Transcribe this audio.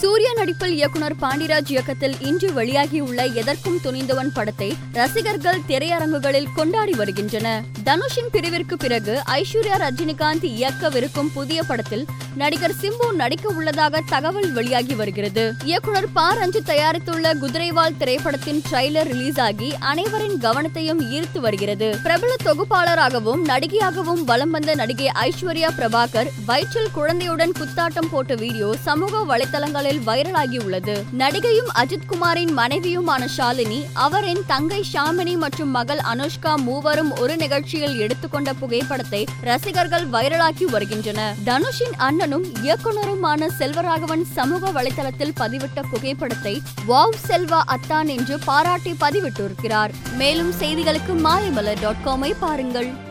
சூர்யா நடிப்பில் இயக்குனர் பாண்டிராஜ் இயக்கத்தில் இன்று வெளியாகியுள்ள எதற்கும் துணிந்தவன் படத்தை ரசிகர்கள் திரையரங்குகளில் கொண்டாடி வருகின்றன தனுஷின் பிரிவிற்கு பிறகு ஐஸ்வர்யா ரஜினிகாந்த் இயக்கவிருக்கும் புதிய படத்தில் நடிகர் சிம்பு நடிக்க உள்ளதாக தகவல் வெளியாகி வருகிறது. இயக்குனர் ப. ரஞ்சித் தயாரித்துள்ள குதிரைவால் திரைப்படத்தின் ட்ரெய்லர் ரிலீஸ் ஆகி அனைவரின் கவனத்தையும் ஈர்த்து வருகிறது. பிரபல தொகுப்பாளராகவும் நடிகையாகவும் வலம் வந்த நடிகை ஐஸ்வர்யா பிரபாகர் வயிற்றில் குழந்தையுடன் குத்தாட்டம் போட்ட வீடியோ சமூக வலைதளங்களில் வைரலாகி வைரலாகியுள்ளது. நடிகையும் அஜித் குமாரின் மனைவியுமான ஷாலினி அவரின் தங்கை ஷாமினி மற்றும் மகள் அனுஷ்கா மூவரும் ஒரு நிகழ்ச்சியில் எடுத்துக்கொண்ட புகைப்படத்தை ரசிகர்கள் வைரலாக்கி வருகின்றனர். தனுஷின் அண்ணனும் இயக்குனருமான செல்வராகவன் சமூக வலைதளத்தில் பதிவிட்ட புகைப்படத்தை வாவ் செல்வா அத்தான் என்று பாராட்டி பதிவிட்டிருக்கிறார். மேலும் செய்திகளுக்கு மாலைமலர் டாட் காமை பாருங்கள்.